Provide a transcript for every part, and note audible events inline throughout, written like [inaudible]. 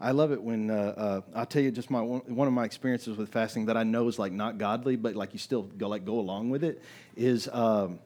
I love it when uh, uh, I'll tell you just my one of my experiences with fasting that I know is like not godly, but like you still go like go along with it. Is um,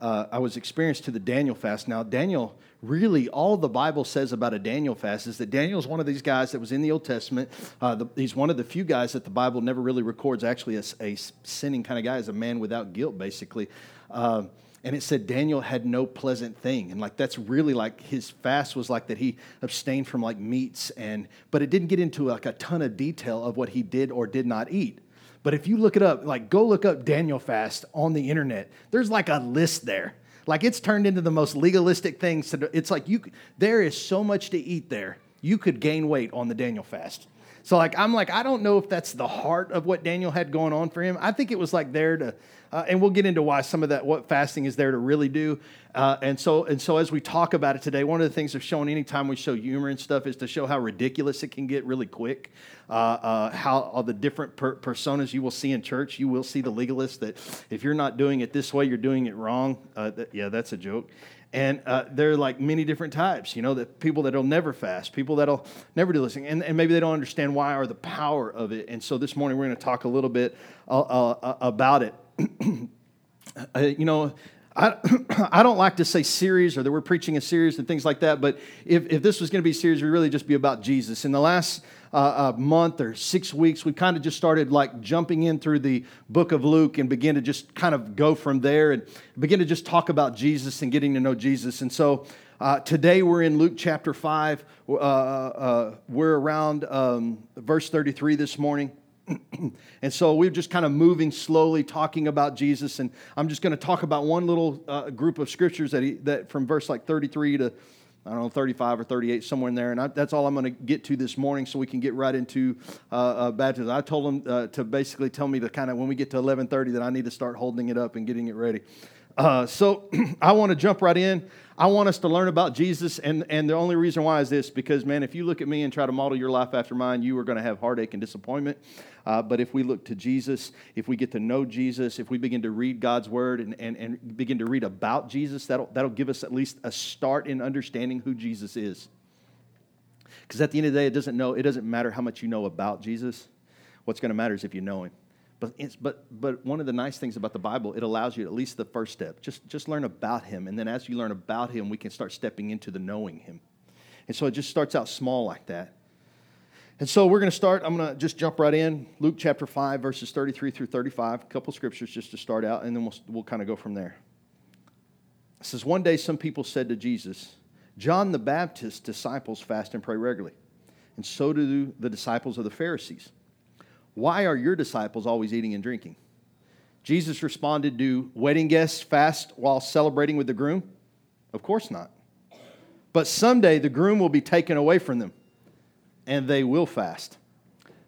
uh, I was experienced to the Daniel fast. Now Daniel, really, all the Bible says about a Daniel fast is that Daniel is one of these guys that was in the Old Testament. Uh, the, he's one of the few guys that the Bible never really records actually a, a sinning kind of guy, as a man without guilt, basically. Uh, and it said Daniel had no pleasant thing. And like that's really like his fast was like that he abstained from like meats and but it didn't get into like a ton of detail of what he did or did not eat. But if you look it up, like go look up Daniel fast on the internet, there's like a list there. Like it's turned into the most legalistic things. It's like you there is so much to eat there. You could gain weight on the Daniel fast. So like I'm like I don't know if that's the heart of what Daniel had going on for him. I think it was like there to uh, and we'll get into why some of that, what fasting is there to really do. Uh, and so, and so as we talk about it today, one of the things of showing anytime we show humor and stuff is to show how ridiculous it can get really quick. Uh, uh how all the different per- personas you will see in church, you will see the legalist that if you're not doing it this way, you're doing it wrong. Uh, yeah, that's a joke. And uh, there are like many different types, you know, that people that'll never fast, people that'll never do this, and, and maybe they don't understand why or the power of it. And so this morning we're going to talk a little bit uh, uh, about it. [clears throat] uh, you know, I, [clears throat] I don't like to say series or that we're preaching a series and things like that, but if, if this was going to be a series, would really just be about Jesus. In the last uh, uh, month or six weeks, we kind of just started like jumping in through the book of Luke and begin to just kind of go from there and begin to just talk about Jesus and getting to know Jesus. And so uh, today we're in Luke chapter 5. Uh, uh, we're around um, verse 33 this morning. [clears throat] and so we're just kind of moving slowly, talking about Jesus. And I'm just going to talk about one little uh, group of scriptures that, he, that from verse like 33 to I don't know, 35 or 38, somewhere in there. And I, that's all I'm going to get to this morning so we can get right into uh, uh, baptism. I told them uh, to basically tell me to kind of, when we get to 1130, that I need to start holding it up and getting it ready. Uh, so [clears throat] I want to jump right in. I want us to learn about Jesus, and, and the only reason why is this because, man, if you look at me and try to model your life after mine, you are going to have heartache and disappointment. Uh, but if we look to Jesus, if we get to know Jesus, if we begin to read God's word and, and, and begin to read about Jesus, that'll, that'll give us at least a start in understanding who Jesus is. Because at the end of the day, it doesn't, know, it doesn't matter how much you know about Jesus. What's going to matter is if you know him. But, but, but one of the nice things about the Bible, it allows you at least the first step. Just, just learn about him. And then as you learn about him, we can start stepping into the knowing him. And so it just starts out small like that. And so we're going to start. I'm going to just jump right in. Luke chapter 5, verses 33 through 35. A couple scriptures just to start out, and then we'll, we'll kind of go from there. It says, One day some people said to Jesus, John the Baptist's disciples fast and pray regularly, and so do the disciples of the Pharisees. Why are your disciples always eating and drinking? Jesus responded, Do wedding guests fast while celebrating with the groom? Of course not. But someday the groom will be taken away from them, and they will fast.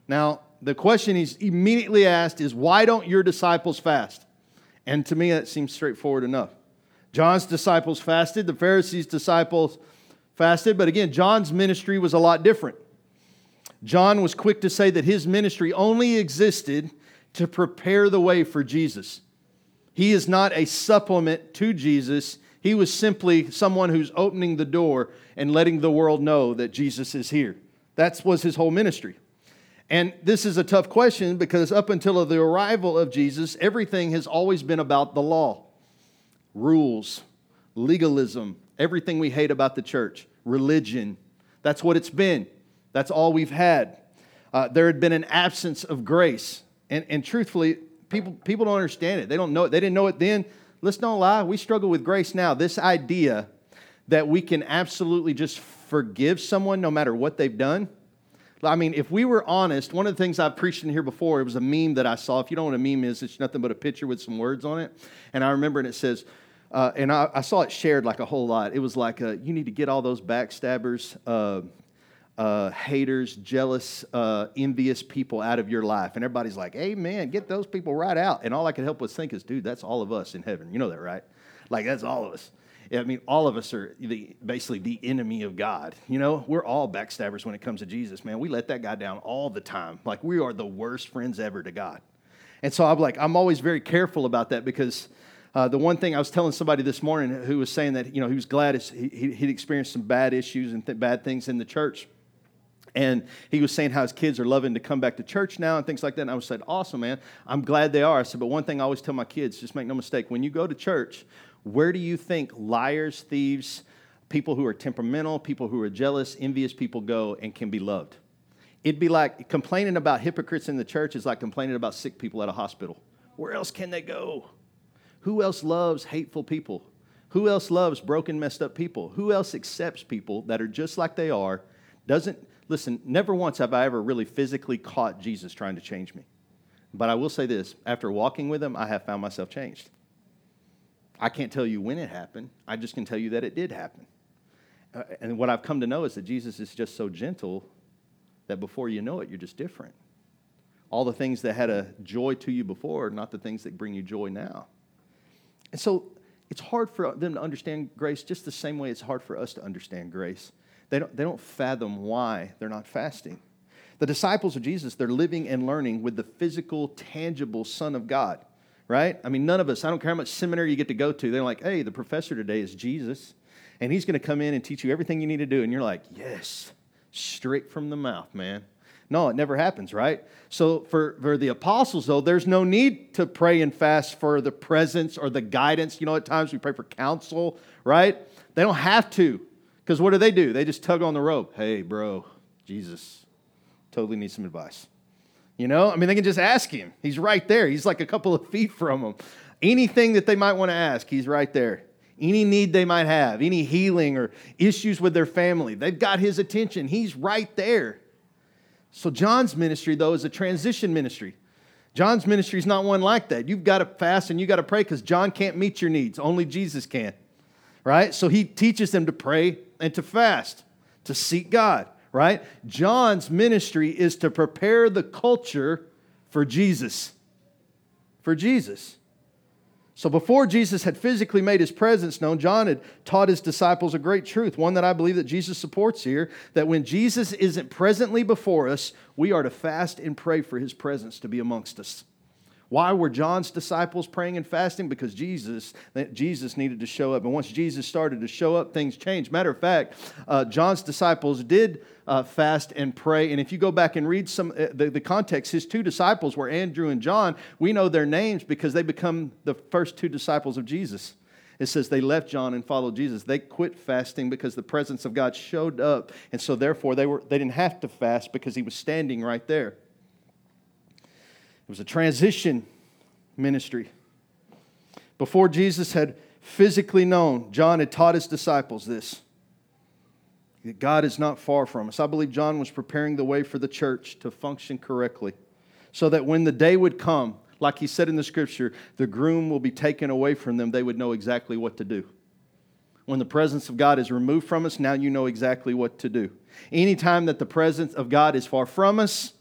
Now, the question he's immediately asked is, Why don't your disciples fast? And to me, that seems straightforward enough. John's disciples fasted, the Pharisees' disciples fasted, but again, John's ministry was a lot different. John was quick to say that his ministry only existed to prepare the way for Jesus. He is not a supplement to Jesus. He was simply someone who's opening the door and letting the world know that Jesus is here. That was his whole ministry. And this is a tough question because up until the arrival of Jesus, everything has always been about the law, rules, legalism, everything we hate about the church, religion. That's what it's been. That's all we've had. Uh, there had been an absence of grace. And, and truthfully, people, people don't understand it. They don't know it. They didn't know it then. Let's don't lie. We struggle with grace now. This idea that we can absolutely just forgive someone no matter what they've done. I mean, if we were honest, one of the things I've preached in here before, it was a meme that I saw. If you don't know what a meme is, it's nothing but a picture with some words on it. And I remember, and it says, uh, and I, I, saw it shared like a whole lot. It was like, uh, you need to get all those backstabbers, uh, haters, jealous, uh, envious people out of your life. And everybody's like, Amen, get those people right out. And all I could help was think is, dude, that's all of us in heaven. You know that, right? Like, that's all of us. I mean, all of us are the, basically the enemy of God. You know, we're all backstabbers when it comes to Jesus, man. We let that guy down all the time. Like, we are the worst friends ever to God. And so I'm like, I'm always very careful about that because uh, the one thing I was telling somebody this morning who was saying that, you know, he was glad he, he'd experienced some bad issues and th- bad things in the church. And he was saying how his kids are loving to come back to church now and things like that. And I was said, awesome, man. I'm glad they are. I said, but one thing I always tell my kids, just make no mistake, when you go to church, where do you think liars, thieves, people who are temperamental, people who are jealous, envious people go and can be loved? It'd be like complaining about hypocrites in the church is like complaining about sick people at a hospital. Where else can they go? Who else loves hateful people? Who else loves broken, messed up people? Who else accepts people that are just like they are? Doesn't listen, never once have I ever really physically caught Jesus trying to change me. But I will say this after walking with him, I have found myself changed. I can't tell you when it happened, I just can tell you that it did happen. Uh, and what I've come to know is that Jesus is just so gentle that before you know it, you're just different. All the things that had a joy to you before, are not the things that bring you joy now. And so it's hard for them to understand grace just the same way it's hard for us to understand grace. They don't, they don't fathom why they're not fasting. The disciples of Jesus, they're living and learning with the physical, tangible Son of God, right? I mean, none of us, I don't care how much seminary you get to go to, they're like, hey, the professor today is Jesus, and he's going to come in and teach you everything you need to do. And you're like, yes, straight from the mouth, man. No, it never happens, right? So for, for the apostles, though, there's no need to pray and fast for the presence or the guidance. You know, at times we pray for counsel, right? They don't have to. Because what do they do? They just tug on the rope. Hey, bro, Jesus totally needs some advice. You know, I mean, they can just ask him. He's right there. He's like a couple of [laughs] feet from them. Anything that they might want to ask, he's right there. Any need they might have, any healing or issues with their family, they've got his attention. He's right there. So, John's ministry, though, is a transition ministry. John's ministry is not one like that. You've got to fast and you've got to pray because John can't meet your needs, only Jesus can. Right? So, he teaches them to pray and to fast, to seek God, right? John's ministry is to prepare the culture for Jesus. For Jesus. So before Jesus had physically made his presence known, John had taught his disciples a great truth, one that I believe that Jesus supports here, that when Jesus isn't presently before us, we are to fast and pray for his presence to be amongst us. Why were John's disciples praying and fasting? Because Jesus, Jesus needed to show up. And once Jesus started to show up, things changed. Matter of fact, uh, John's disciples did uh, fast and pray. And if you go back and read some uh, the, the context, his two disciples were Andrew and John. We know their names because they become the first two disciples of Jesus. It says they left John and followed Jesus. They quit fasting because the presence of God showed up. And so therefore they were they didn't have to fast because he was standing right there. It was a transition ministry. Before Jesus had physically known, John had taught his disciples this that God is not far from us. I believe John was preparing the way for the church to function correctly so that when the day would come, like he said in the scripture, the groom will be taken away from them, they would know exactly what to do. When the presence of God is removed from us, now you know exactly what to do. Anytime that the presence of God is far from us,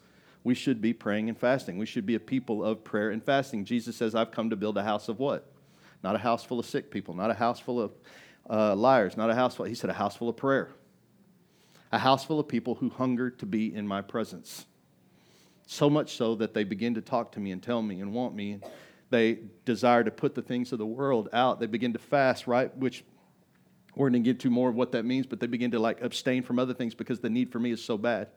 we should be praying and fasting. We should be a people of prayer and fasting. Jesus says, I've come to build a house of what? Not a house full of sick people, not a house full of uh, liars, not a house full, he said, a house full of prayer. A house full of people who hunger to be in my presence. So much so that they begin to talk to me and tell me and want me. They desire to put the things of the world out. They begin to fast, right? Which we're going to get to more of what that means, but they begin to like abstain from other things because the need for me is so bad.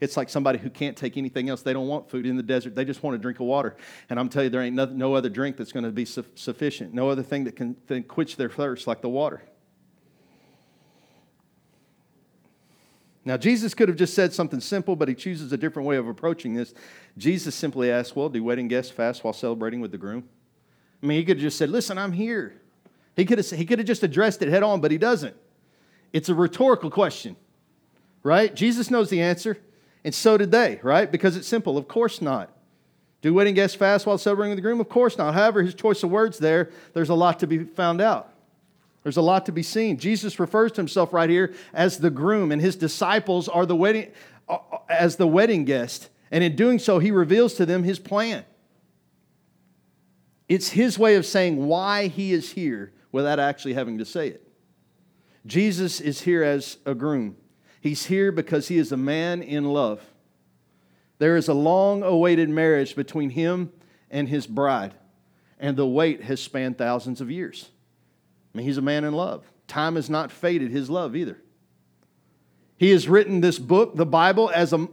It's like somebody who can't take anything else. They don't want food in the desert. They just want a drink of water. And I'm telling you, there ain't no, no other drink that's going to be su- sufficient. No other thing that can, can quench their thirst like the water. Now, Jesus could have just said something simple, but he chooses a different way of approaching this. Jesus simply asks, Well, do wedding guests fast while celebrating with the groom? I mean, he could have just said, Listen, I'm here. He could have, he could have just addressed it head on, but he doesn't. It's a rhetorical question, right? Jesus knows the answer. And so did they, right? Because it's simple. Of course not. Do wedding guests fast while celebrating with the groom? Of course not. However, his choice of words there, there's a lot to be found out. There's a lot to be seen. Jesus refers to himself right here as the groom, and his disciples are the wedding uh, uh, as the wedding guest. And in doing so, he reveals to them his plan. It's his way of saying why he is here without actually having to say it. Jesus is here as a groom. He's here because he is a man in love. There is a long awaited marriage between him and his bride, and the wait has spanned thousands of years. I mean, he's a man in love. Time has not faded his love either. He has written this book, the Bible, as a,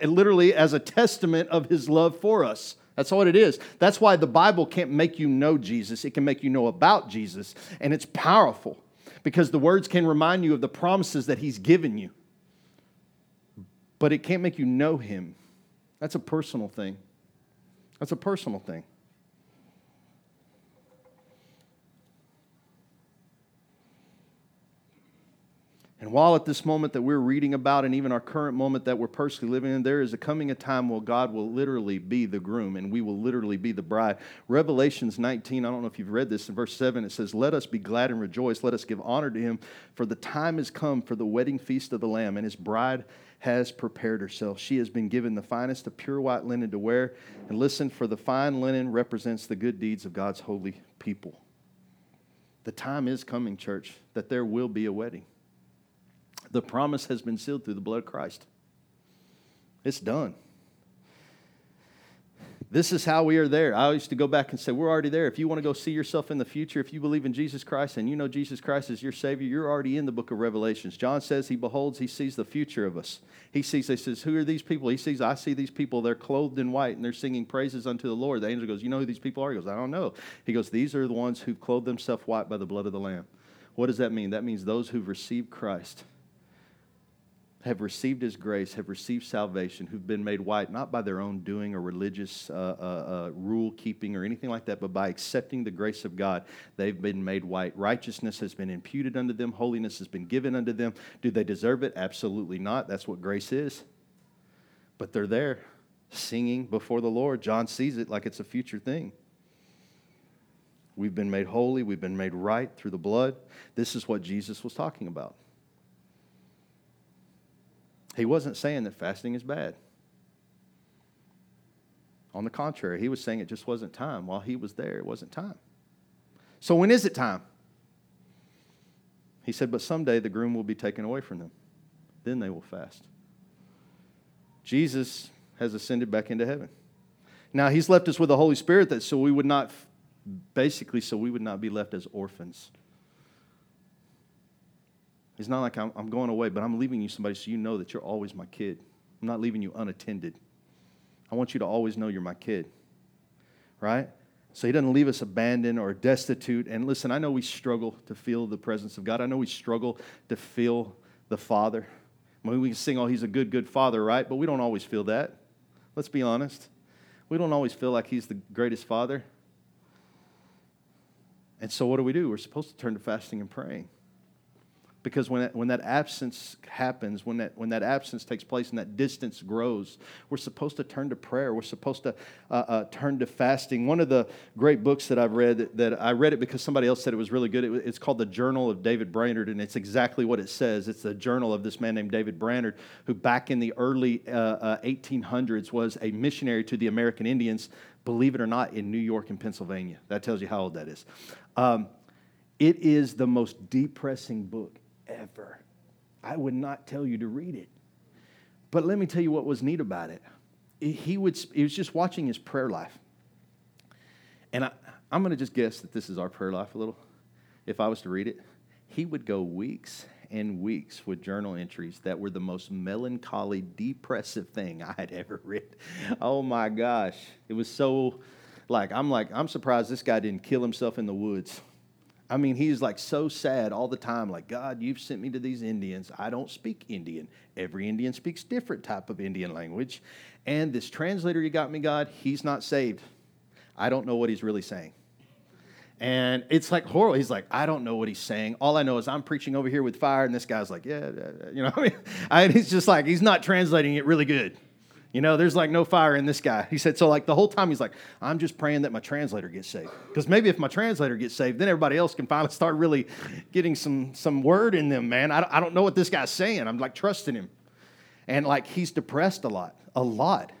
a, literally as a testament of his love for us. That's what it is. That's why the Bible can't make you know Jesus. It can make you know about Jesus. And it's powerful because the words can remind you of the promises that he's given you. But it can't make you know him. That's a personal thing. That's a personal thing. And while at this moment that we're reading about, and even our current moment that we're personally living in, there is a coming a time where God will literally be the groom and we will literally be the bride. Revelations 19, I don't know if you've read this in verse 7, it says, Let us be glad and rejoice. Let us give honor to him, for the time has come for the wedding feast of the Lamb, and his bride has prepared herself. She has been given the finest of pure white linen to wear. And listen, for the fine linen represents the good deeds of God's holy people. The time is coming, church, that there will be a wedding. The promise has been sealed through the blood of Christ. It's done. This is how we are there. I used to go back and say, We're already there. If you want to go see yourself in the future, if you believe in Jesus Christ and you know Jesus Christ is your Savior, you're already in the book of Revelations. John says he beholds, he sees the future of us. He sees, he says, Who are these people? He sees, I see these people. They're clothed in white and they're singing praises unto the Lord. The angel goes, You know who these people are? He goes, I don't know. He goes, These are the ones who've clothed themselves white by the blood of the Lamb. What does that mean? That means those who've received Christ have received his grace, have received salvation, who've been made white, not by their own doing or religious uh, uh, uh, rule keeping or anything like that, but by accepting the grace of God, they've been made white. Righteousness has been imputed unto them, holiness has been given unto them. Do they deserve it? Absolutely not. That's what grace is. But they're there singing before the Lord. John sees it like it's a future thing. We've been made holy, we've been made right through the blood. This is what Jesus was talking about. He wasn't saying that fasting is bad. On the contrary, he was saying it just wasn't time. While he was there, it wasn't time. So when is it time? He said, But someday the groom will be taken away from them. Then they will fast. Jesus has ascended back into heaven. Now, he's left us with the Holy Spirit that so we would not, basically, so we would not be left as orphans. It's not like I'm, I'm going away, but I'm leaving you somebody so you know that you're always my kid. I'm not leaving you unattended. I want you to always know you're my kid. Right? So he doesn't leave us abandoned or destitute. And listen, I know we struggle to feel the presence of God. I know we struggle to feel the Father. I mean, we can sing, oh, he's a good, good Father, right? But we don't always feel that. Let's be honest. We don't always feel like he's the greatest Father. And so what do we do? We're supposed to turn to fasting and praying because when that, when that absence happens, when that, when that absence takes place and that distance grows, we're supposed to turn to prayer. We're supposed to uh, uh, turn to fasting. One of the great books that I've read, that, that I read it because somebody else said it was really good, it, it's called The Journal of David Brainerd, and it's exactly what it says. It's the journal of this man named David Brainerd, who back in the early uh, 1800s uh, was a missionary to the American Indians, believe it or not, in New York and Pennsylvania. That tells you how old that is. Um, it is the most depressing book ever. I would not tell you to read it. But let me tell you what was neat about it. He, would, he was just watching his prayer life. And I, I'm going to just guess that this is our prayer life a little. If I was to read it, he would go weeks and weeks with journal entries that were the most melancholy, depressive thing I had ever [laughs] read. Oh my gosh. It was so like, I'm like, I'm surprised this guy didn't kill himself in the woods. I mean, he's like so sad all the time. Like, God, you've sent me to these Indians. I don't speak Indian. Every Indian speaks different type of Indian language. And this translator you got me, God, he's not saved. I don't know what he's really saying. And it's like horrible. He's like, I don't know what he's saying. All I know is I'm preaching over here with fire, and this guy's like, yeah, you know. I mean, [laughs] I, he's just like he's not translating it really good. You know, there's like no fire in this guy. He said, so like the whole time he's like, I'm just praying that my translator gets saved. Because maybe if my translator gets saved, then everybody else can finally start really getting some, some word in them, man. I, I don't know what this guy's saying. I'm like trusting him. And like he's depressed a lot, a lot.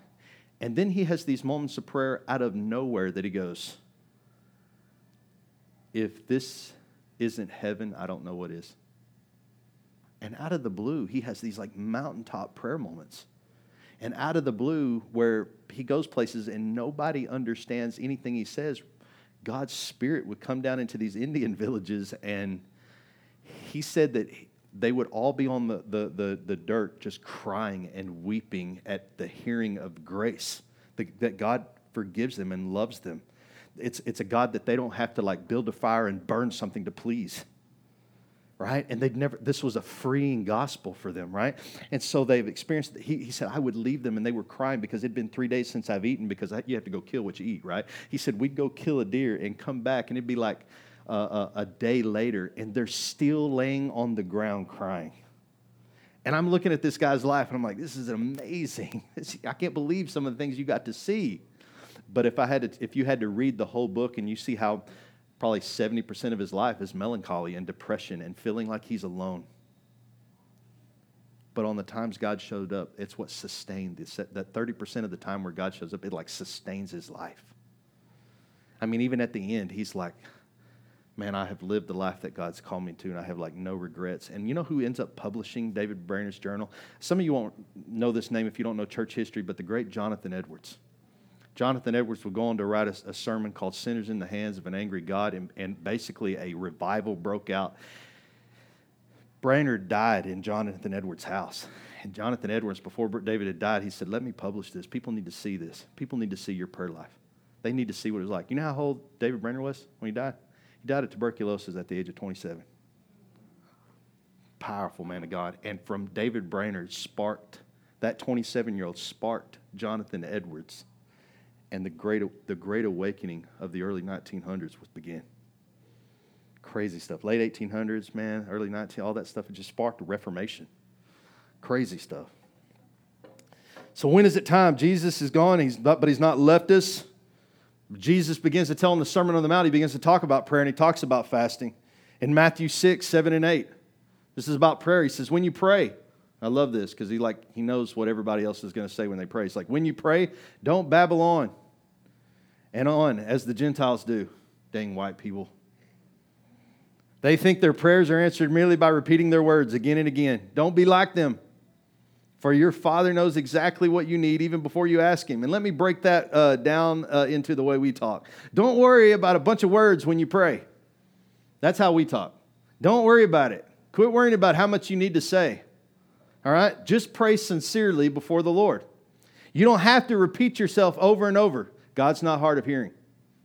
And then he has these moments of prayer out of nowhere that he goes, If this isn't heaven, I don't know what is. And out of the blue, he has these like mountaintop prayer moments and out of the blue, where he goes places and nobody understands anything he says, God's spirit would come down into these Indian [laughs] villages. And he said that they would all be on the, the, the, the dirt just crying and weeping at the hearing of grace, that God forgives them and loves them. It's, it's a God that they don't have to like build a fire and burn something to please right? And they'd never, this was a freeing gospel for them, right? And so they've experienced, he, he said, I would leave them and they were crying because it'd been three days since I've eaten because I, you have to go kill what you eat, right? He said, we'd go kill a deer and come back and it'd be like uh, a, a day later and they're still laying on the ground crying. And I'm looking at this guy's life and I'm like, this is amazing. [laughs] I can't believe some of the things you got to see. But if I had to, if you had to read the whole book and you see how probably 70% of his life is melancholy and depression and feeling like he's alone. But on the times God showed up, it's what sustained this. That 30% of the time where God shows up, it like sustains his life. I mean, even at the end, he's like, man, I have lived the life that God's called me to, and I have like no regrets. And you know who ends up publishing David Brainerd's journal? Some of you won't know this name if you don't know church history, but the great Jonathan Edwards. Jonathan Edwards would go on to write a, a, sermon called Sinners in the Hands of an Angry God, and, and basically a revival broke out. Brainerd died in Jonathan Edwards' house. And Jonathan Edwards, before David had died, he said, Let me publish this. People need to see this. People need to see your prayer life. They need to see what it was like. You know how old David Brainerd was when he died? He died of tuberculosis at the age of 27. Powerful man of God. And from David Brainerd sparked, that 27 year old sparked Jonathan Edwards and the great, the great awakening of the early 1900s was began. Crazy stuff. Late 1800s, man, early 19, all that stuff, it just sparked a reformation. Crazy stuff. So when is it time? Jesus is gone, he's not, but he's not left us. Jesus begins to tell in the Sermon on the Mount, he begins to talk about prayer and he talks about fasting. In Matthew 6, 7, and 8, this is about prayer. He says, When you pray, I love this because he like he knows what everybody else is going to say when they pray. It's like when you pray, don't babble on and on as the Gentiles do. Dang white people. They think their prayers are answered merely by repeating their words again and again. Don't be like them, for your Father knows exactly what you need even before you ask Him. And let me break that uh, down uh, into the way we talk. Don't worry about a bunch of words when you pray. That's how we talk. Don't worry about it. Quit worrying about how much you need to say. All right? Just pray sincerely before the Lord. You don't have to repeat yourself over and over. God's not hard of hearing,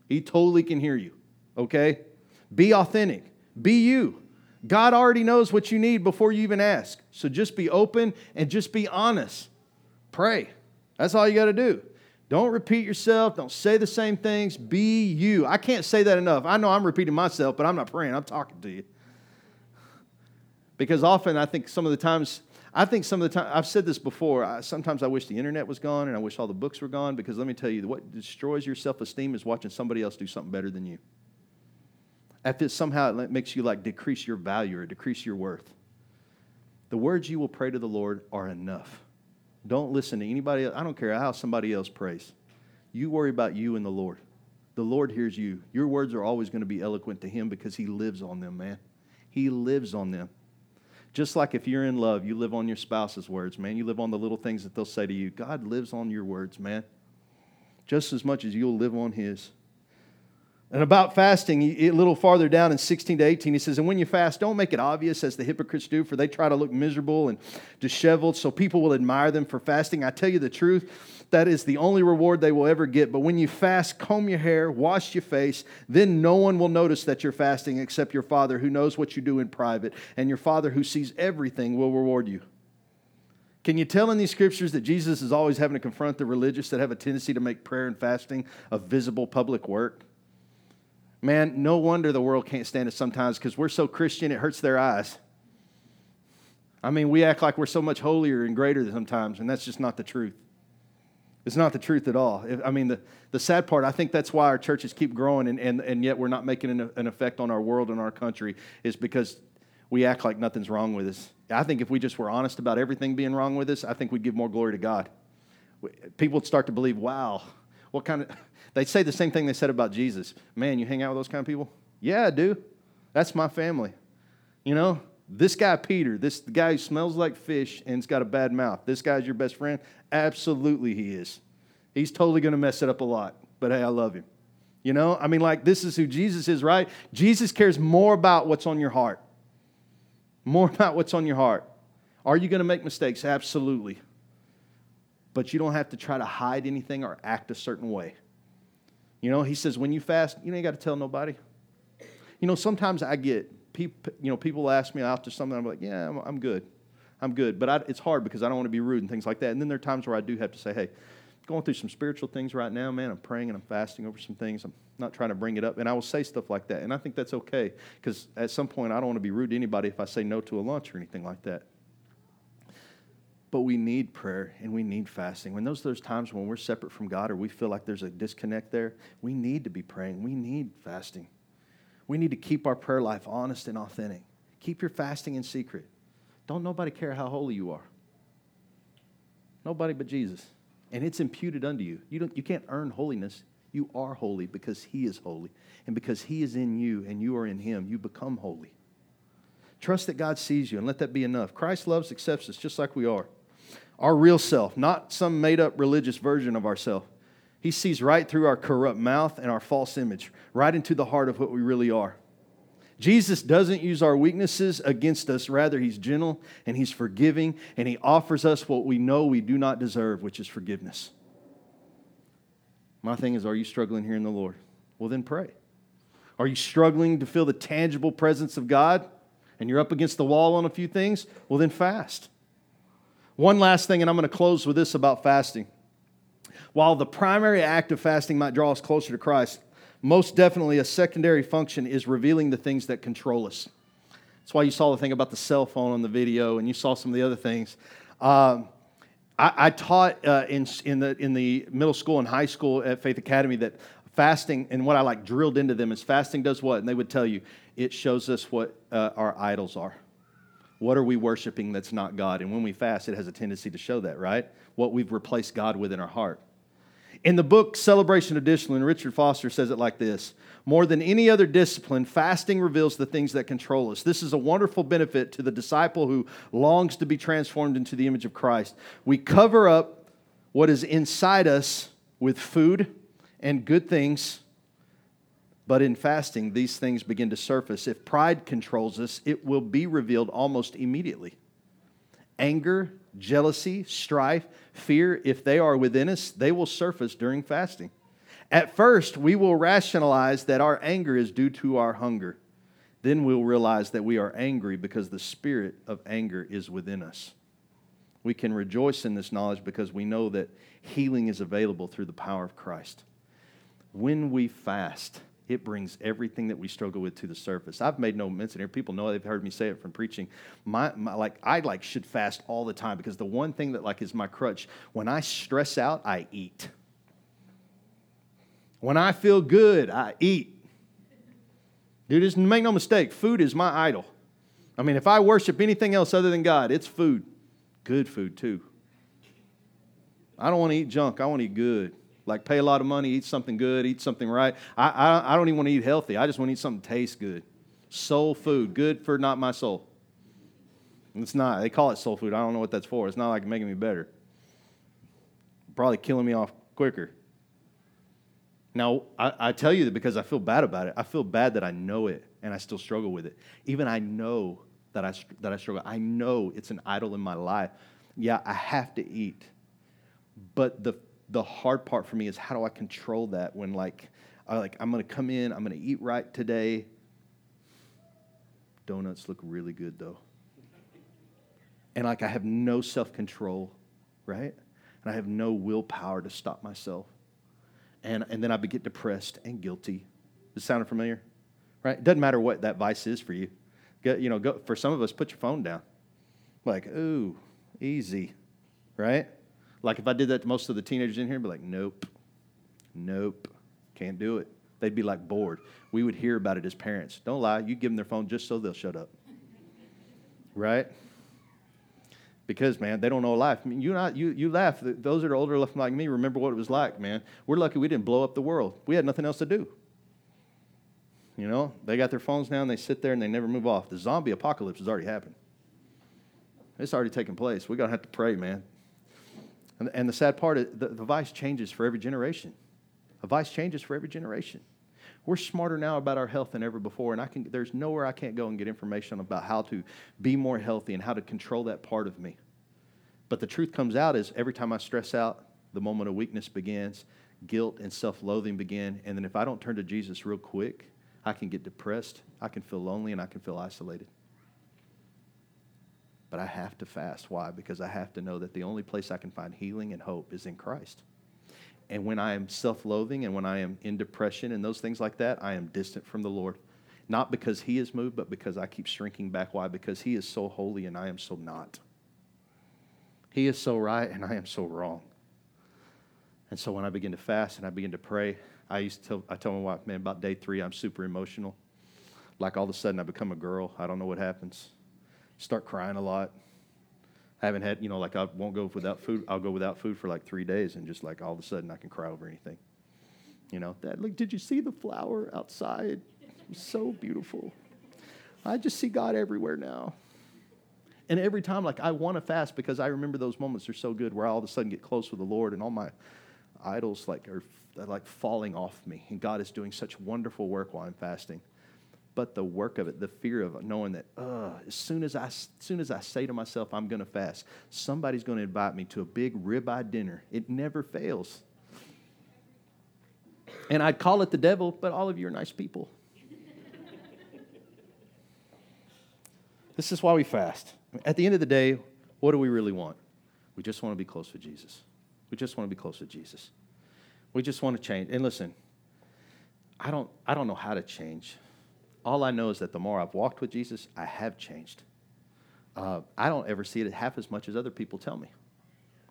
He totally can hear you. Okay? Be authentic, be you. God already knows what you need before you even ask. So just be open and just be honest. Pray. That's all you got to do. Don't repeat yourself. Don't say the same things. Be you. I can't say that enough. I know I'm repeating myself, but I'm not praying. I'm talking to you. Because often I think some of the times I think some of the time, I've said this before, I, sometimes I wish the internet was gone and I wish all the books were gone because let me tell you, what destroys your self esteem is watching somebody else do something better than you. If it somehow it makes you like decrease your value or decrease your worth. The words you will pray to the Lord are enough. Don't listen to anybody else. I don't care how somebody else prays. You worry about you and the Lord. The Lord hears you. Your words are always going to be eloquent to Him because He lives on them, man. He lives on them. Just like if you're in love, you live on your spouse's words, man. You live on the little things that they'll say to you. God lives on your words, man. Just as much as you'll live on his. And about fasting, a little farther down in 16 to 18, he says, And when you fast, don't make it obvious as the hypocrites do, for they try to look miserable and disheveled, so people will admire them for fasting. I tell you the truth, that is the only reward they will ever get. But when you fast, comb your hair, wash your face, then no one will notice that you're fasting except your Father who knows what you do in private, and your Father who sees everything will reward you. Can you tell in these scriptures that Jesus is always having to confront the religious that have a tendency to make prayer and fasting a visible public work? Man, no wonder the world can't stand us sometimes because we're so Christian it hurts their eyes. I mean, we act like we're so much holier and greater sometimes, and that's just not the truth. It's not the truth at all. I mean, the, the sad part, I think that's why our churches keep growing, and, and, and yet we're not making an, an effect on our world and our country, is because we act like nothing's wrong with us. I think if we just were honest about everything being wrong with us, I think we'd give more glory to God. People would start to believe, wow, what kind of [laughs] they say the same thing they said about Jesus. Man, you hang out with those kind of people? Yeah, I do. That's my family. You know, this guy, Peter, this guy who smells like fish and's got a bad mouth, this guy's your best friend? Absolutely, he is. He's totally going to mess it up a lot, but hey, I love him. You know, I mean, like, this is who Jesus is, right? Jesus cares more about what's on your heart. more [laughs] about what's on your heart. Are you going to make mistakes? Absolutely. But you don't have to try to hide anything or act a certain way. You know, he says, when you fast, you ain't got to tell nobody. You know, sometimes I get people, you know, people ask me after something, I'm like, yeah, I'm, I'm good. I'm good. But I, it's hard because I don't want to be rude and things like that. And then there are times where I do have to say, hey, going through some spiritual things right now, man. I'm praying and I'm fasting over some things. I'm not trying to bring it up. And I will say stuff like that. And I think that's okay because at some point I don't want to be rude to anybody if I say no to a lunch or anything like that. But we need prayer and we need fasting. When those those times when we're separate from God or we feel like there's a disconnect there, we need to be praying. We need fasting. We need to keep our prayer life honest and authentic. Keep your fasting in secret. Don't nobody care how holy you are. Nobody but Jesus and it's imputed unto you. You, don't, you can't earn holiness. You are holy because He is holy. And because He is in you and you are in Him, you become holy. Trust that God sees you and let that be enough. Christ loves, accepts us just like we are. Our real self, not some made up religious version of ourself. He sees right through our corrupt mouth and our false image, right into the heart of what we really are. Jesus doesn't use our weaknesses against us. Rather, He's gentle and He's forgiving, and He offers us what we know we do not deserve, which is forgiveness. My thing is, are you struggling here in the Lord? Well, then pray. Are you struggling to feel the tangible presence of God and you're up against the wall on a few things? Well, then fast. One last thing, and I'm going to close with this about fasting. While the primary act of fasting might draw us closer to Christ, most definitely a secondary function is revealing the things that control us. That's why you saw the thing about the cell phone on the video, and you saw some of the other things. Um, I, I, taught uh, in, in, the, in the middle school and high school at Faith Academy that fasting, and what I like drilled into them is fasting does what? And they would tell you, it shows us what uh, our idols are. What are we worshiping that's not God? And when we fast, it has a tendency to show that, right? What we've replaced God with in our heart. In the book Celebration of Discipline, Richard Foster says it like this More than any other discipline, fasting reveals the things that control us. This is a wonderful benefit to the disciple who longs to be transformed into the image of Christ. We cover up what is inside us with food and good things, but in fasting, these things begin to surface. If pride controls us, it will be revealed almost immediately. Anger, jealousy, strife, fear, if they are within us, they will surface during fasting. At first, we will rationalize that our anger is due to our hunger. Then we'll realize that we are angry because the spirit of anger is within us. We can rejoice in this knowledge because we know that healing is available through the power of Christ. When we fast, it brings everything that we struggle with to the surface. I've made no mention here. People know they've heard me say it from preaching. My, my, like I like should fast all the time because the one thing that like is my crutch. When I stress out, I eat. When I feel good, I eat. Dude, just make no mistake. Food is my idol. I mean, if I worship anything else other than God, it's food. Good food too. I don't want to eat junk. I want to eat good. Like pay a lot of money, eat something good, eat something right. I, I, I don't even want to eat healthy. I just want to eat something that tastes good. Soul food, good for not my soul. It's not. They call it soul food. I don't know what that's for. It's not like making me better. Probably killing me off quicker. Now, I, I, tell you that because I feel bad about it. I feel bad that I know it and I still struggle with it. Even I know that I, that I struggle. I know it's an idol in my life. Yeah, I have to eat. But the the hard part for me is how do I control that when like I like I'm gonna come in, I'm gonna eat right today. Donuts look really good though. And like I have no self-control, right? And I have no willpower to stop myself. And and then I get depressed and guilty. Does it sound familiar? Right? It doesn't matter what that vice is for you. Go, you know, go, for some of us, put your phone down. Like, ooh, easy, right? Like if I did that to most of the teenagers in here, I'd be like, nope, nope, can't do it. They'd be like bored. We would hear about it as parents. Don't lie, you give them their phone just so they'll shut up. Right? Because, man, they don't know life. I mean, you, not, you, you laugh. Those that are older like me remember what it was like, man. We're lucky we didn't blow up the world. We had nothing else to do. You know, they got their phones now and they sit there and they never move off. The zombie apocalypse has already happened. It's already taken place. We're to have to pray, man. And, and the sad part is the, the vice changes for every generation. A vice changes for every generation. We're smarter now about our health than ever before, and I can, there's nowhere I can't go and get information about how to be more healthy and how to control that part of me. But the truth comes out is every time I stress out, the moment of weakness begins, guilt and self loathing begin. And then if I don't turn to Jesus real quick, I can get depressed, I can feel lonely, and I can feel isolated. But I have to fast. Why? Because I have to know that the only place I can find healing and hope is in Christ. And when I am self loathing and when I am in depression and those things like that, I am distant from the Lord. Not because He is moved, but because I keep shrinking back. Why? Because He is so holy and I am so not. He is so right and I am so wrong. And so when I begin to fast and I begin to pray, I used to tell, I tell my wife, man, about day three, I'm super emotional. Like all of a sudden I become a girl. I don't know what happens. Start crying a lot. I haven't had, you know, like I won't go without food. I'll go without food for like three days, and just like all of a sudden I can cry over anything. You know, Dad, like, did you see the flower outside? So beautiful. I just see God everywhere now. And every time, like, I want to fast because I remember those moments are so good where I all of a sudden get close with the Lord and all my idols, like, are, are like falling off me. And God is doing such wonderful work while I'm fasting but the work of it, the fear of knowing that uh, as soon as I, as soon as I say to myself, I'm going to fast, somebody's going to invite me to a big ribeye dinner. It never fails. And I'd call it the devil, but all of you are nice people. [laughs] this is why we fast. At the end of the day, what do we really want? We just want to be close with Jesus. We just want to be close with Jesus. We just want to change. And listen, I don't, I don't know how to change all I know is that the more I've walked with Jesus, I have changed. Uh, I don't ever see it half as much as other people tell me.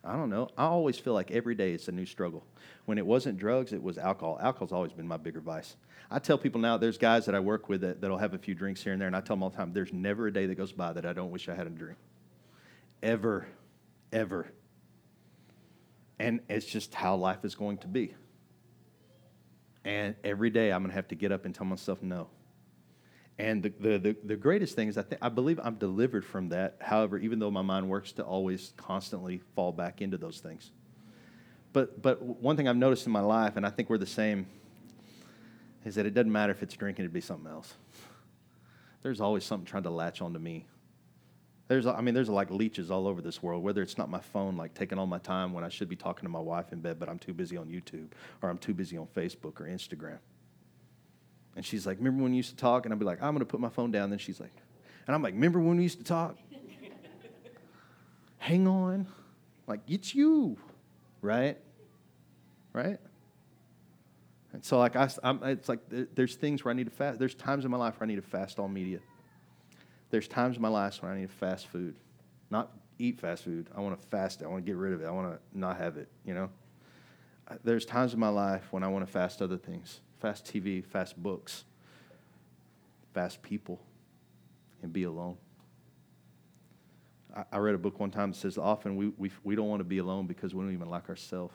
I don't know. I always feel like every day it's a new struggle. When it wasn't drugs, it was alcohol. Alcohol's always been my bigger vice. I tell people now, there's guys that I work with that, that'll have a few drinks here and there, and I tell them all the time, there's never a day that goes by that I don't wish I had a drink. Ever, ever. And it's just how life is going to be. And every day I'm going to have to get up and tell myself no. And the, the, the, the, greatest thing is I, th- I believe I'm delivered from that. However, even though my mind works to always constantly fall back into those things. But, but one thing I've noticed in my life, and I think we're the same, is that it doesn't matter if it's drinking, it'd be something else. There's always something trying to latch onto me. There's, I mean, there's like leeches all over this world, whether it's not my phone, like taking all my time when I should be talking to my wife in bed, but I'm too busy on YouTube, or I'm too busy on Facebook or Instagram. And she's like, Remember when we used to talk? And I'd be like, I'm going to put my phone down. Then she's like, And I'm like, Remember when we used to talk? [laughs] Hang on. Like, it's you, right? Right? And so, like, I, I'm, it's like there's things where I need to fast. There's times in my life where I need to fast all media. There's times in my life when I need to fast food. Not eat fast food. I want to fast it. I want to get rid of it. I want to not have it, you know? Uh, there's times in my life when I want to fast other things fast TV, fast books, fast people, and be alone. I, I read a book one time that says often we, we, we don't want to be alone because we don't even like ourselves.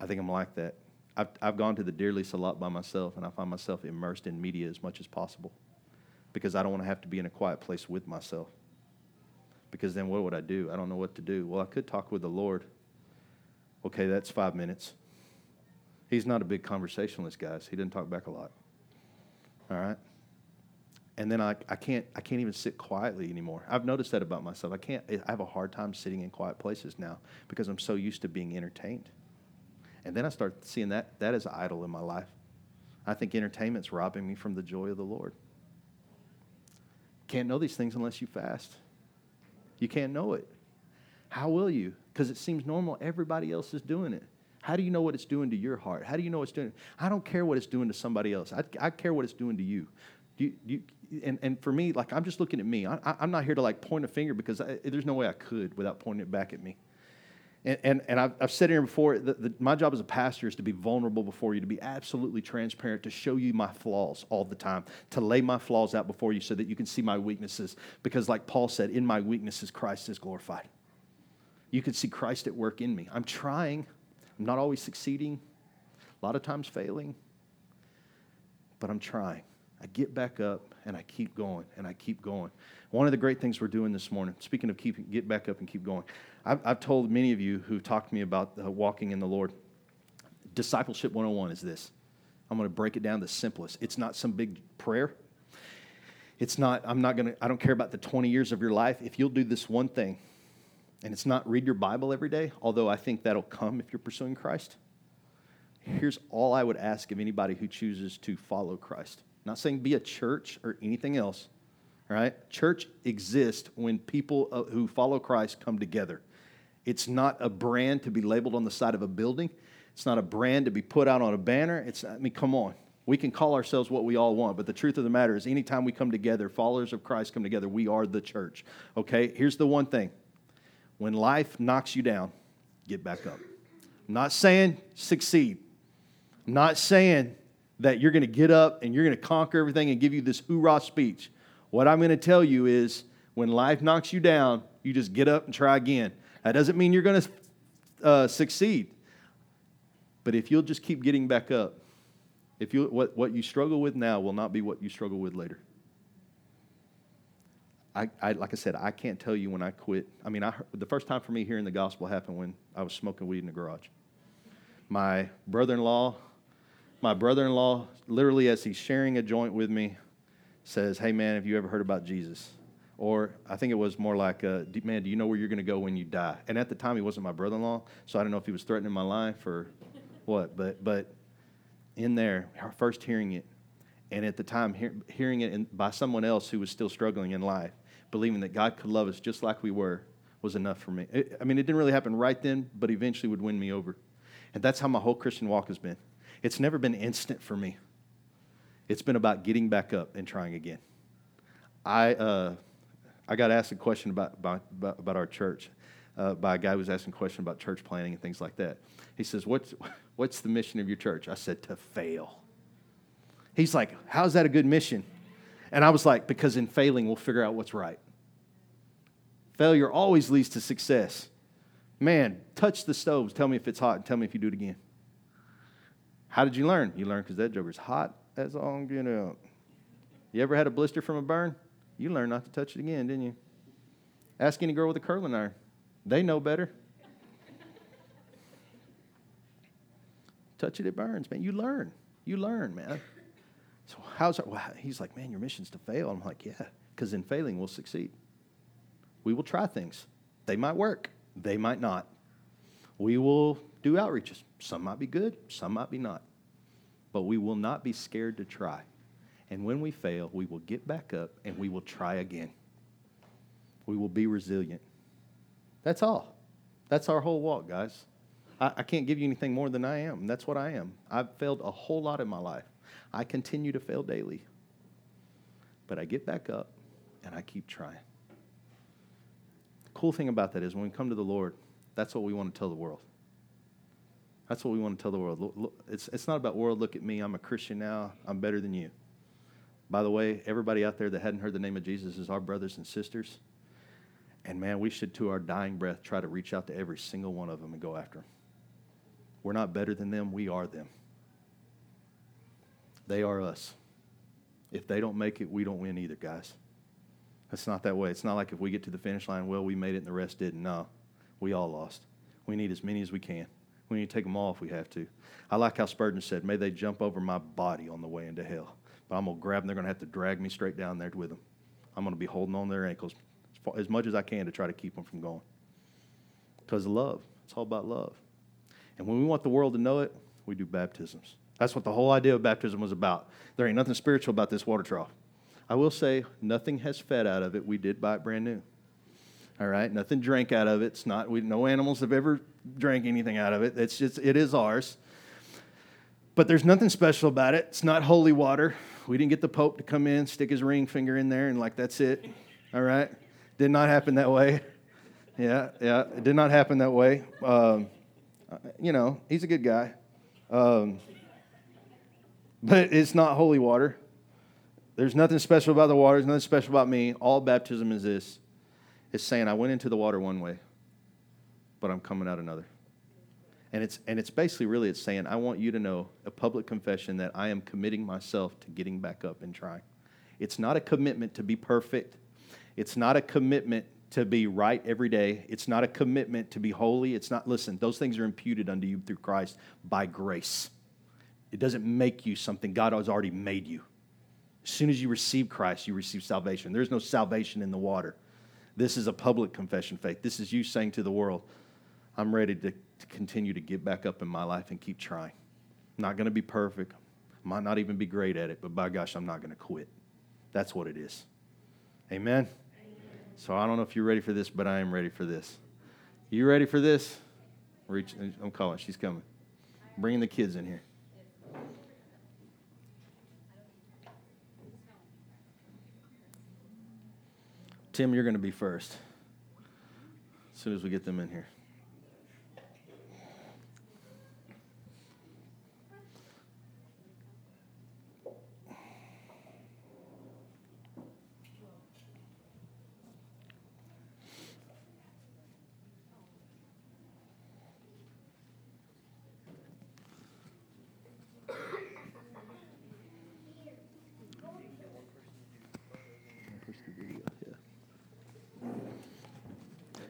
I think I'm like that. I've, I've gone to the deer lease a lot by myself, and I find myself immersed in media as much as possible because I don't want to have to be in a quiet place with myself. Because then what would I do? I don't know what to do. Well, I could talk with the Lord. Okay, that's five minutes. He's not a big conversationalist, guys. He didn't talk back a lot. All right? And then I, I, can't, I can't even sit quietly anymore. I've noticed that about myself. I, can't, I have a hard time sitting in quiet places now because I'm so used to being entertained. And then I start seeing that, that is idol in my life. I think entertainment's robbing me from the joy of the Lord. Can't know these things unless you fast. You can't know it. How will you? Because it seems normal. Everybody else is doing it. How do you know what it's doing to your heart? How do you know it's doing? I don't care what it's doing to somebody else. I, I care what it's doing to you. Do you, do you, and, and for me, like I'm just looking at me. I, am not here to like point a finger because I, there's no way I could without pointing it back at me. And, and, and I've, I've said here before, the, the, my job as a pastor is to be vulnerable before you, to be absolutely transparent, to show you my flaws all the time, to lay my flaws out before you so that you can see my weaknesses. Because, like Paul said, in my weaknesses, Christ is glorified. You can see Christ at work in me. I'm trying. I'm not always succeeding, a lot of times failing, but I'm trying. I get back up and I keep going and I keep going. One of the great things we're doing this morning, speaking of keeping, get back up and keep going, I've, I've told many of you who've talked to me about uh, walking in the Lord, Discipleship 101 is this. I'm going to break it down the simplest. It's not some big prayer. It's not, I'm not going to, I don't care about the 20 years of your life. If you'll do this one thing, and it's not read your Bible every day, although I think that'll come if you're pursuing Christ. Here's all I would ask of anybody who chooses to follow Christ. not saying be a church or anything else, right? Church exists when people uh, who follow Christ come together. It's not a brand to be labeled on the side of a building. It's not a brand to be put out on a banner. It's, I mean, come on. We can call ourselves what we all want, but the truth of the matter is, anytime we come together, followers of Christ come together, we are the church. Okay? Here's the one thing when life knocks you down, get back up. I'm not saying succeed. I'm not saying that you're going to get up and you're going to conquer everything and give you this hoorah speech. What I'm going to tell you is when life knocks you down, you just get up and try again. That doesn't mean you're going to uh, succeed. But if you'll just keep getting back up, if you, what, what you struggle with now will not be what you struggle with later. I, I, like I said, I can't tell you when I quit. I mean, I, the first time for me hearing the gospel happened when I was smoking weed in the garage. My brother-in-law, my brother-in-law, literally as he's sharing a joint with me, says, "Hey man, have you ever heard about Jesus?" Or I think it was more like, uh, "Man, do you know where you're going to go when you die?" And at the time, he wasn't my brother-in-law, so I don't know if he was threatening my life or what. But but in there, first hearing it, and at the time hear, hearing it in, by someone else who was still struggling in life, believing that God could love us just like we were was enough for me. It, I mean, it didn't really happen right then, but eventually would win me over. And that's how my whole Christian walk has been. It's never been instant for me. It's been about getting back up and trying again. I, uh, I got asked a question about, about, about our church uh, by a guy who was asking a question about church planning and things like that. He says, what's, what's the mission of your church? I said, to fail. He's like, how's that a good mission? And I was like, because in failing, we'll figure out what's right. Failure always leads to success. Man, touch the stoves. Tell me if it's hot and tell me if you do it again. How did you learn? You learned because that joker's hot as all get out. You ever had a blister from a burn? You learned not to touch it again, didn't you? Ask any girl with a curling iron. They know better. touch it, it burns, man. You learn. You learn, man. How's that? Well, he's like, man, your mission's to fail. I'm like, yeah, because in failing, we'll succeed. We will try things. They might work. They might not. We will do outreaches. Some might be good. Some might be not. But we will not be scared to try. And when we fail, we will get back up and we will try again. We will be resilient. That's all. That's our whole walk, guys. I, I can't give you anything more than I am. That's what I am. I've failed a whole lot in my life. I continue to fail daily. But I get back up and I keep trying. The cool thing about that is when we come to the Lord, that's what we want to tell the world. That's what we want to tell the world. It's, it's not about world, look at me, I'm a Christian now, I'm better than you. By the way, everybody out there that hadn't heard the name of Jesus is our brothers and sisters. And man, we should, to our dying breath, try to reach out to every single one of them and go after them. We're not better than them, we are them. They are us. If they don't make it, we don't win either, guys. It's not that way. It's not like if we get to the finish line, well, we made it and the rest didn't. No, we all lost. We need as many as we can. We need to take them all if we have to. I like how Spurgeon said, May they jump over my body on the way into hell. But I'm going to grab them. They're going to have to drag me straight down there with them. I'm going to be holding on their ankles as, much as I can to try to keep them from going. Because love. It's all about love. And when we want the world to know it, we do baptisms. That's what the whole idea of baptism was about. There ain't nothing spiritual about this water trough. I will say, nothing has fed out of it. We did buy it brand new. All right, nothing drank out of it. It's not. We, no animals have ever drank anything out of it. It's just. It is ours. But there's nothing special about it. It's not holy water. We didn't get the Pope to come in, stick his ring finger in there, and like that's it. All right, did not happen that way. Yeah, yeah, it did not happen that way. Um, you know, he's a good guy. Um, but it's not holy water. There's nothing special about the water. There's nothing special about me. All baptism is this it's saying, I went into the water one way, but I'm coming out another. And it's, and it's basically really it's saying, I want you to know a public confession that I am committing myself to getting back up and trying. It's not a commitment to be perfect. It's not a commitment to be right every day. It's not a commitment to be holy. It's not, listen, those things are imputed unto you through Christ by grace. It doesn't make you something God has already made you. As soon as you receive Christ, you receive salvation. There's no salvation in the water. This is a public confession faith. This is you saying to the world, I'm ready to, to continue to get back up in my life and keep trying. not going to be perfect. Might not even be great at it, but by gosh, I'm not going to quit. That's what it is. Amen? Amen? So I don't know if you're ready for this, but I am ready for this. You ready for this? Reach, I'm calling. She's coming. Bringing the kids in here. Tim, you're going to be first as soon as we get them in here.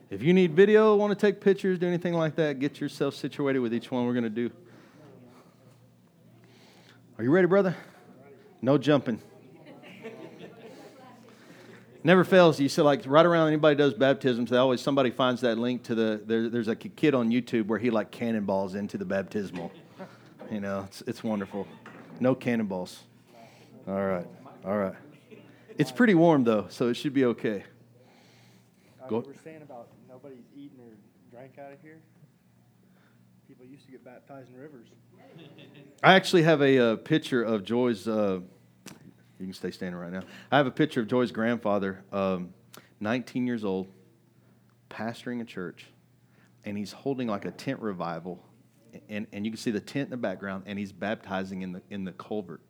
If you need video, want to take pictures, do anything like that, get yourself situated with each one we're going to do. Are you ready, brother? No jumping. Never fails. You see, like right around anybody does baptisms, they always somebody finds that link to the. There, there's a kid on YouTube where he like cannonballs into the baptismal. You know, it's it's wonderful. No cannonballs. All right, all right. It's pretty warm though, so it should be okay. Uh, Go. Nobody's eaten or drank out of here. People used to get baptized in rivers. I actually have a, uh, picture of Joy's. Uh, you can stay standing right now. I have a picture of Joy's grandfather, um, 19 years old, pastoring a church, and he's holding like a tent revival, and, and you can see the tent in the background, and he's baptizing in the in the culvert.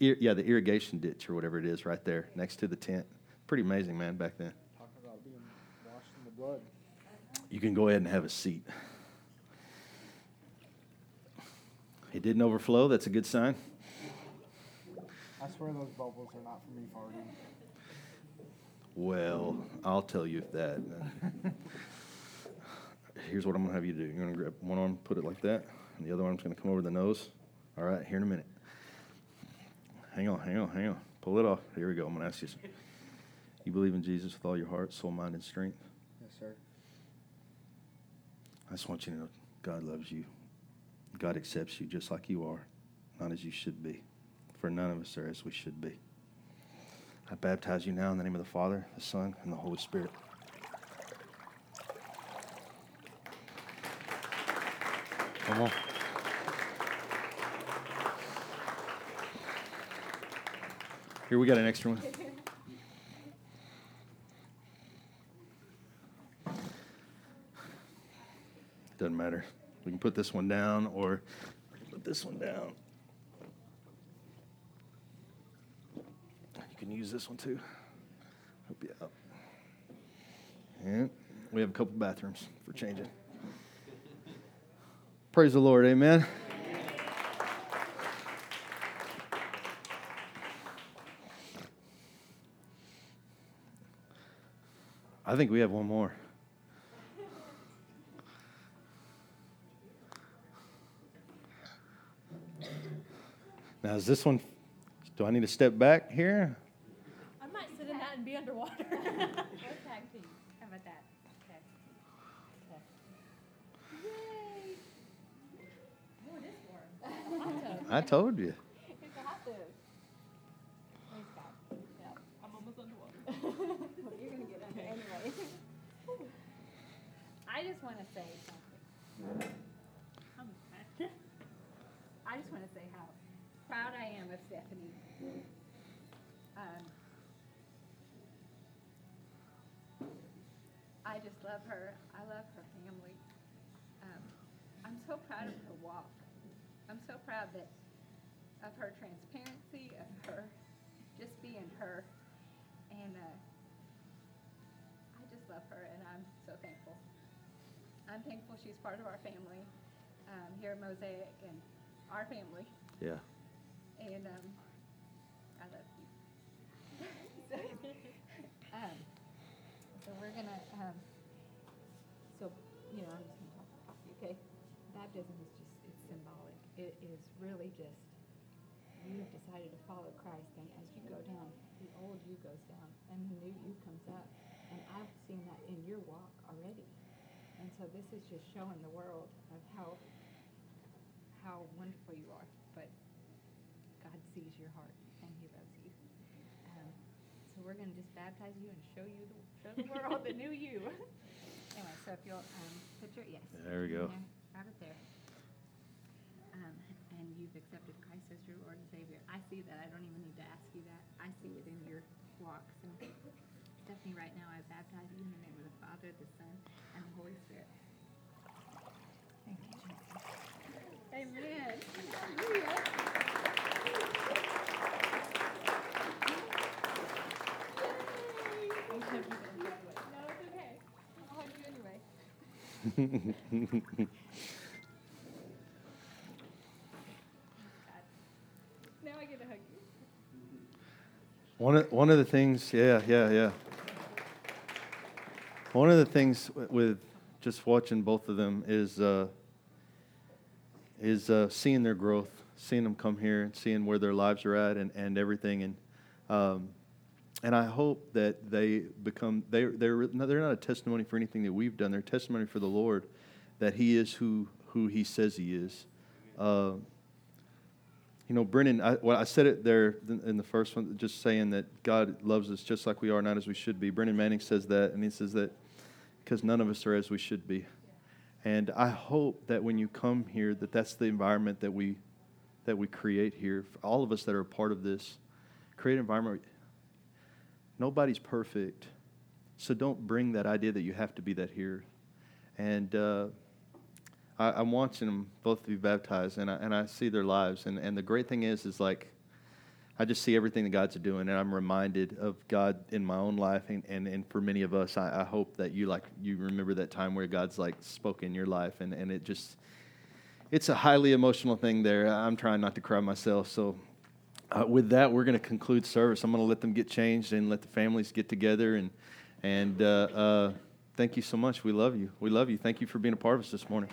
Ir- yeah, the irrigation ditch or whatever it is, right there next to the tent. Pretty amazing, man, back then blood. You can go ahead and have a seat. It didn't overflow. That's a good sign. I swear those bubbles are not for me farting. Well, I'll tell you that. Here's what I'm going to have you do. You're going to grab one arm, put it like that, and the other arm's going to come over the nose. All right, here in a minute. Hang on, hang on, hang on. Pull it off. Here we go. I'm going to ask you. You believe in Jesus with all your heart, soul, mind, and strength? I just want you to know God loves you. God accepts you just like you are, not as you should be. For none of us are as we should be. I baptize you now in the name of the Father, the Son, and the Holy Spirit. Come on. Here we got an extra one. Doesn't matter. We can put this one down or put this one down. You can use this one too. Help you out. And we have a couple bathrooms for changing. Praise the Lord. Amen. I think we have one more. Now, is this one, do I need to step back here? I might sit in that and be underwater. [laughs] tag team. How about that? Okay. okay. Yay! It is warm. [laughs] I told you. She's part of our family um, here at Mosaic and our family. Yeah and um, I love you. [laughs] um, so we're gonna, um, so, you know, I'm just gonna talk about you, okay? Baptism is just, it's symbolic. It is really just, you have decided to follow Christ, and as you go down, the old you goes down, and the new you comes up. And I've seen that in your walk already. And so this is just showing the world of how, how wonderful you are. But God sees your heart, and He loves you. Um, so we're gonna just baptize you and show you, the show the world the new you. [laughs] Anyway, so if you'll, um, put your, yes. There we go. there, Right up there. Um, and you've accepted Christ as your Lord and Savior. I see that. I don't even need to ask you that. I see it in your walk. So Stephanie, right now I baptize you in the name of the Father, the Son, and the Holy Spirit. Thank you, Jesus. Amen. Hallelujah. Yay. No, it's okay. I'll hug you anyway. Now I get to hug [laughs] you. One of, one of the things, yeah, yeah, yeah. One of the things with just watching both of them is uh, is uh, seeing their growth, seeing them come here, and seeing where their lives are at, and, and everything, and um, and I hope that they become they they're they're not a testimony for anything that we've done. They're testimony for the Lord that He is who who He says He is. Uh, you know, Brennan, I, well, I said it there in the first one, just saying that God loves us just like we are, not as we should be. Brennan Manning says that, and he says that because none of us are as we should be. And I hope that when you come here, that that's the environment that we that we create here. For all of us that are a part of this, create an environment. Nobody's perfect, so don't bring that idea that you have to be that here. And uh, I, I'm watching them both to be baptized, and I, and I see their lives. And, and the great thing is, is like, I just see everything that God's doing, and I'm reminded of God in my own life, and, and, and for many of us, I, I hope that you like you remember that time where God's like spoke in your life, and, and it just it's a highly emotional thing there. I'm trying not to cry myself, so uh, with that, we're going to conclude service. I'm going to let them get changed and let the families get together, and and uh, uh, thank you so much. We love you. We love you. Thank you for being a part of us this morning.